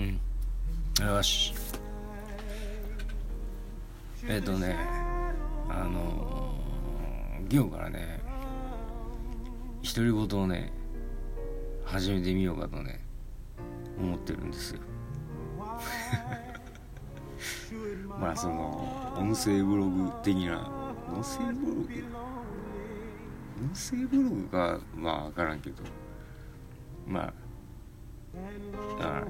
うん。よし。えっ、とねあのー、今日からね独り言をね始めてみようかとね思ってるんですよ。まあその音声ブログ的な音声ブログ？音声ブログがまあ分からんけど。まああ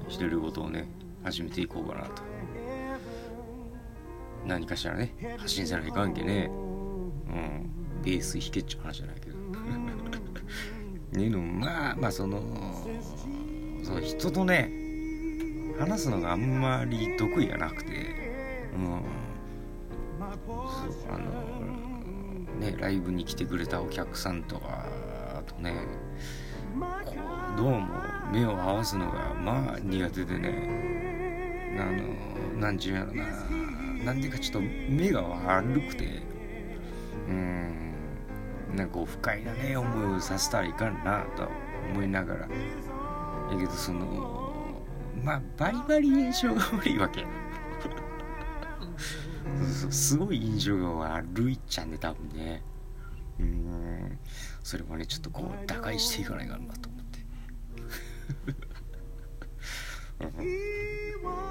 独り言をね始めていこうかなと。何かしらね発信せないかんけね。うん。ベース弾けっちゅう話じゃないけど。ねえのまあまあそのその人とね話すのがあんまり得意がなくてうん。そうあのねライブに来てくれたお客さんとかとねこうどうも目を合わすのがまあ苦手でね。あのなんちゅうんやろな。なんでかちょっと目が悪くて。うん。なんか不快なね思いをさせたらいかんなと思いながら。やけどそのまあバリバリ印象が悪いわけ。すごい印象が悪いっちゃんね多分ね。うん。それもねちょっとこう打開していかないかなと。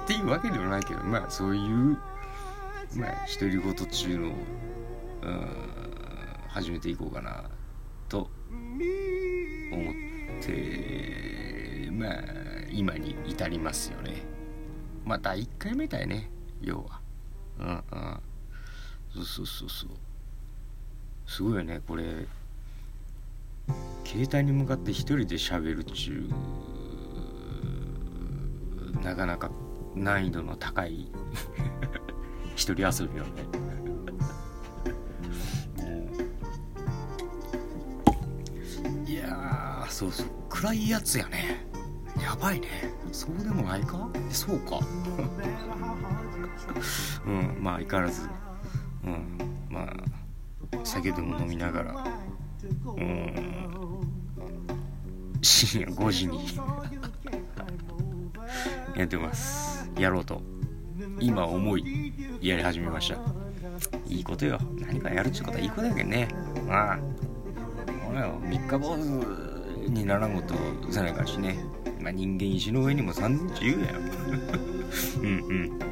っていうわけでもないけどまあそういうまあ独り言中のうん。始めていこうかなと思ってまあ今に至りますよねまあ第1回目だよね要はうん。うん。そうそうそうそうすごいよねこれ携帯に向かって一人で喋るっちゅうなかなか難易度の高い一人遊びよね。いやそうそう。暗いやつやね。やばいね。そうでもないか？そうか。うんまあ相変わらず。うんまあ酒でも飲みながらうん深夜5時にやってます。やろうと今思いやり始めました。いいことよ。何かやるっちゅうことはいいことやけんね。ああ俺は三日坊主にならんことじゃないからしね。まあ人間石の上にも3年中やよ うんう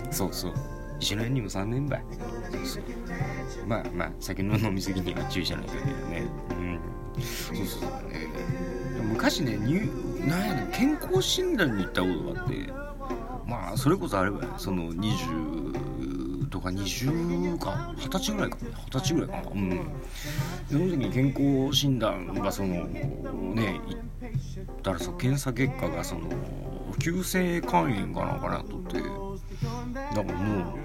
ん。そうそう。石の上にも3年ばい。まあまあ酒の飲み過ぎには注意しないといけないね。うん。そうそうそう。ね昔ね入なんやね健康診断に行ったことがあって。まあそれこそあればその20とか20か二十歳ぐらいか。二十歳ぐらいかな。うん。その時に健康診断がそのね行ったらさ検査結果がその急性肝炎かなんかなとって。だからもう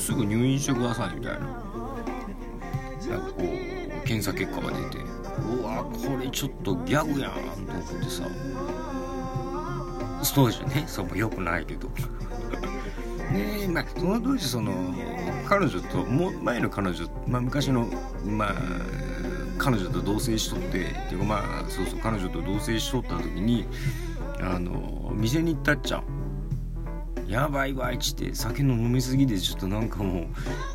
すぐ入院してくださいみたいな。なんかこう検査結果が出て。うわこれちょっとギャグやんと思ってさ。そうじゃねそうもよくないけど。ねえまあその当時その彼女とも前の彼女まあ昔のまあ彼女と同棲しとってっていうかまあそうそう彼女と同棲しとった時にあの店に行ったっちゃん。やばいわいっちって酒の飲みすぎでちょっとなんかもう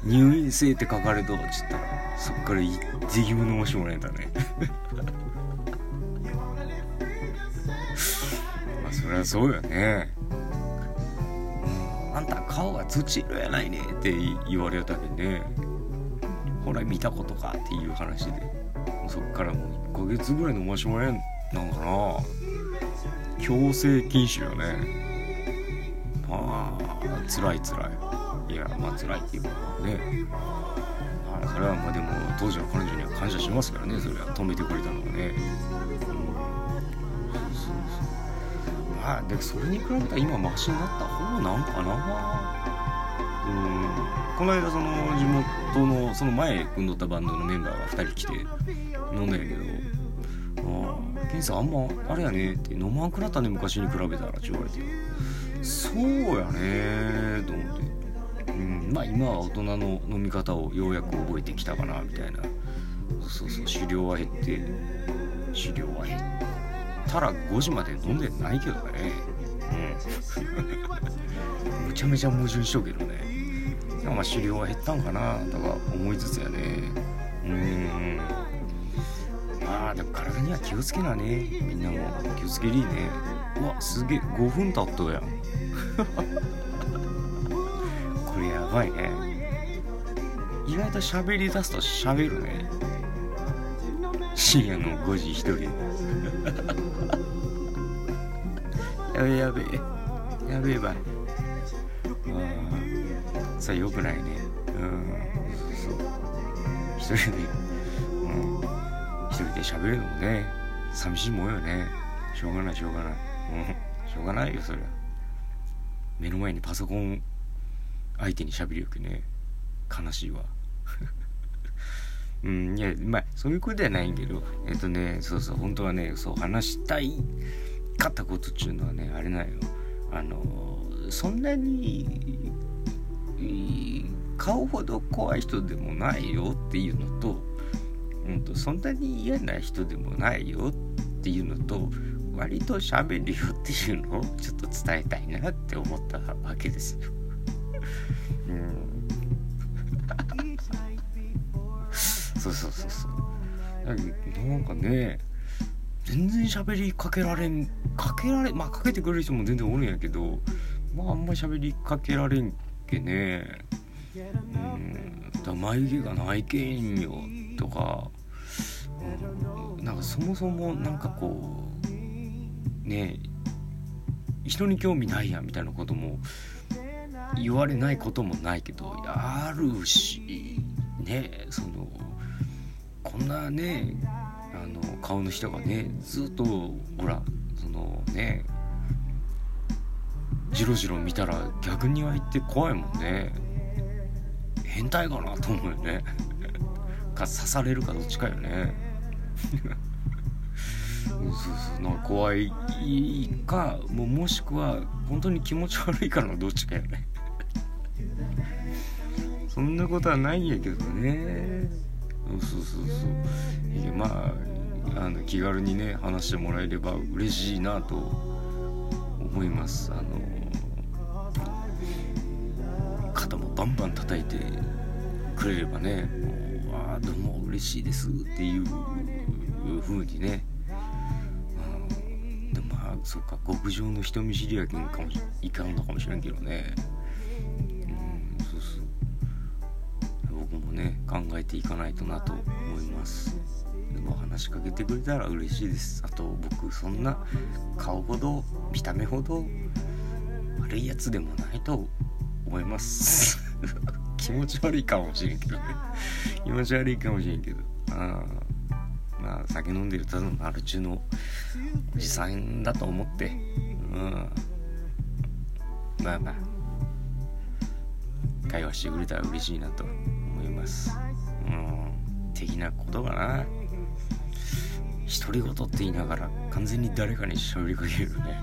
入院生って書かれとっつったそっから一滴も飲ましてもらえたね。まあそりゃそうよね。あんた顔が土色やないねって言われたけね。ほら見たことかっていう話で。そっからもう1ヶ月ぐらい飲ましてもらえんなんかな。強制禁止よね。まあ辛い辛い。いやまあ辛いっていうかね。まあそれはまあでも当時の彼女には感謝しますからねそれは。止めてくれたのはね。うん、そうそうそう。まあでそれに比べたら今マシになった方なんかな。うん。この間その地元のその前組んどったバンドのメンバーが2人来て飲んだんやけど「ああケンさんあんまあれやね」って「飲まんくなったね昔に比べたら」って言われて「そうやね」と思って、うん、まあ今は大人の飲み方をようやく覚えてきたかなみたいな。そうそう。酒量は減って。酒量は減ったら5時まで飲んでないけどね。うん。むちゃめちゃ矛盾しとけどね。まあ狩猟は減ったんかな。とか思いつつやね。うんまあでも体には気をつけなね。みんなも気をつけりね。うわすげえ。5分経っとうやん。これやばいね。意外と喋り出すと喋るね。深夜の5時1人。やべやべ。やべえばいあそれよくないね。うんそう。一人で。うん。一人で喋るのもね寂しいもんよね。しょうがないしょうがない。うん。しょうがないよそりゃ目の前にパソコン相手に喋るよけね。悲しいわ。うんいやまあそういうことじゃないんけどえっとねそうそう本当はねそう話したいかったことっちゅうのはねあれなんよ。あのそんなに顔ほど怖い人でもないよっていうのと,、うんと、そんなに嫌な人でもないよっていうのと割と喋るよっていうのを ちょっと伝えたいなって思ったわけですよ。うん。そうそうそうそう。なんかね全然喋りかけられんかけられまあかけてくれる人も全然おるんやけどまああんまり喋りかけられんけね。うん。だ眉毛がないけんよとか、うん、なんかそもそもなんかこうね人に興味ないやみたいなことも言われないこともないけどあるしねそのこんなねあの顔の人がねずっとほらそのねじろじろ見たら逆に湧いて怖いもんね。変態かなと思うよね。か刺されるかどっちかよね。なんか怖いかももしくは本当に気持ち悪いからのどっちかよね。そんなことはないんやけどね。そうそうそういやまああの気軽にね話してもらえれば嬉しいなと思います。あの肩もバンバン叩いてくれればねもうあどうも嬉しいですっていう風にね、そっか極上の人見知りやけんかもいかんのかもしれんけどね。うんそうそう。僕もね考えていかないとなと思います。でも話しかけてくれたら嬉しいです。あと僕そんな顔ほど見た目ほど悪いやつでもないと思います。気持ち悪いかもしれんけどね。気持ち悪いかもしれんけど。あまあ酒飲んでるただのアル中のおじさんだと思って。うん。まあまあ。会話してくれたら嬉しいなと思います。うん。的なことかな。独り言って言いながら完全に誰かに喋りかけるね。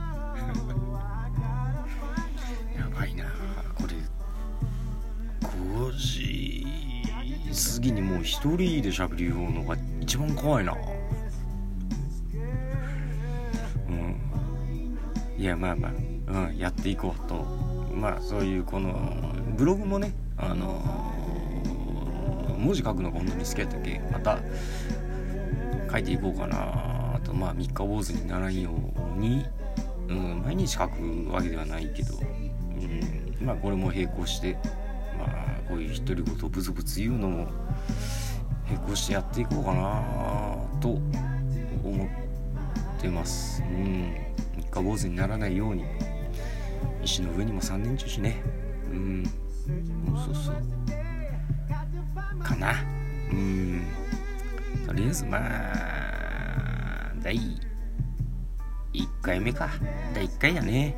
やばいな。これ5時過ぎにもう一人で喋るのが一番怖いな。うん。いやまあまあ、うん、やっていこうと。まあそういうこのブログもねあの文字書くのが本当に好きやったっけ？また書いていこうかなあと。まあ三日坊主にならんように、うん、毎日書くわけではないけど、うん、まあこれも並行して。まあこういう独り言ブツブツ言うのも並行してやっていこうかなと思ってます。うん。三日坊主にならないように。石の上にも3年中しね。うん。そうそうかな。うん。とりあえずまあ第1回目か。第1回やね。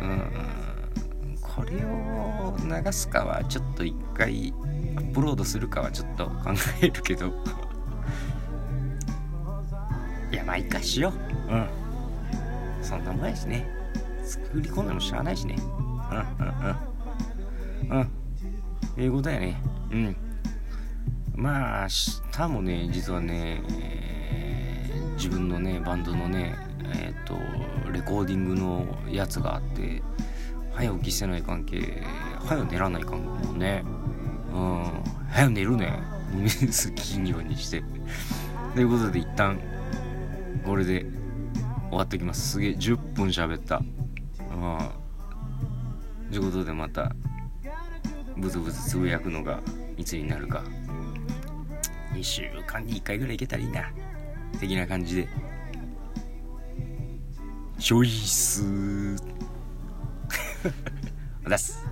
うん。これを流すかはちょっと1回ップロードするかはちょっと考えるけど。いやまあいいかしよう。うん。そんなもんやしね。作り込んでもしゃあないしね。うんうんうん。うん。英語だよね。うん。まあ明日もね実はね、えー、自分のねバンドのねえっ、ー、とレコーディングのやつがあって早起きしてない関係早寝らない関係もねうん。早寝るね。金曜にして。ということで一旦これで終わってきます。すげえ10分喋った。ということでまたブツブツつぶやくのがいつになるか。2週間に1回ぐらいいけたらいいな。的な感じで。チョイス。おだす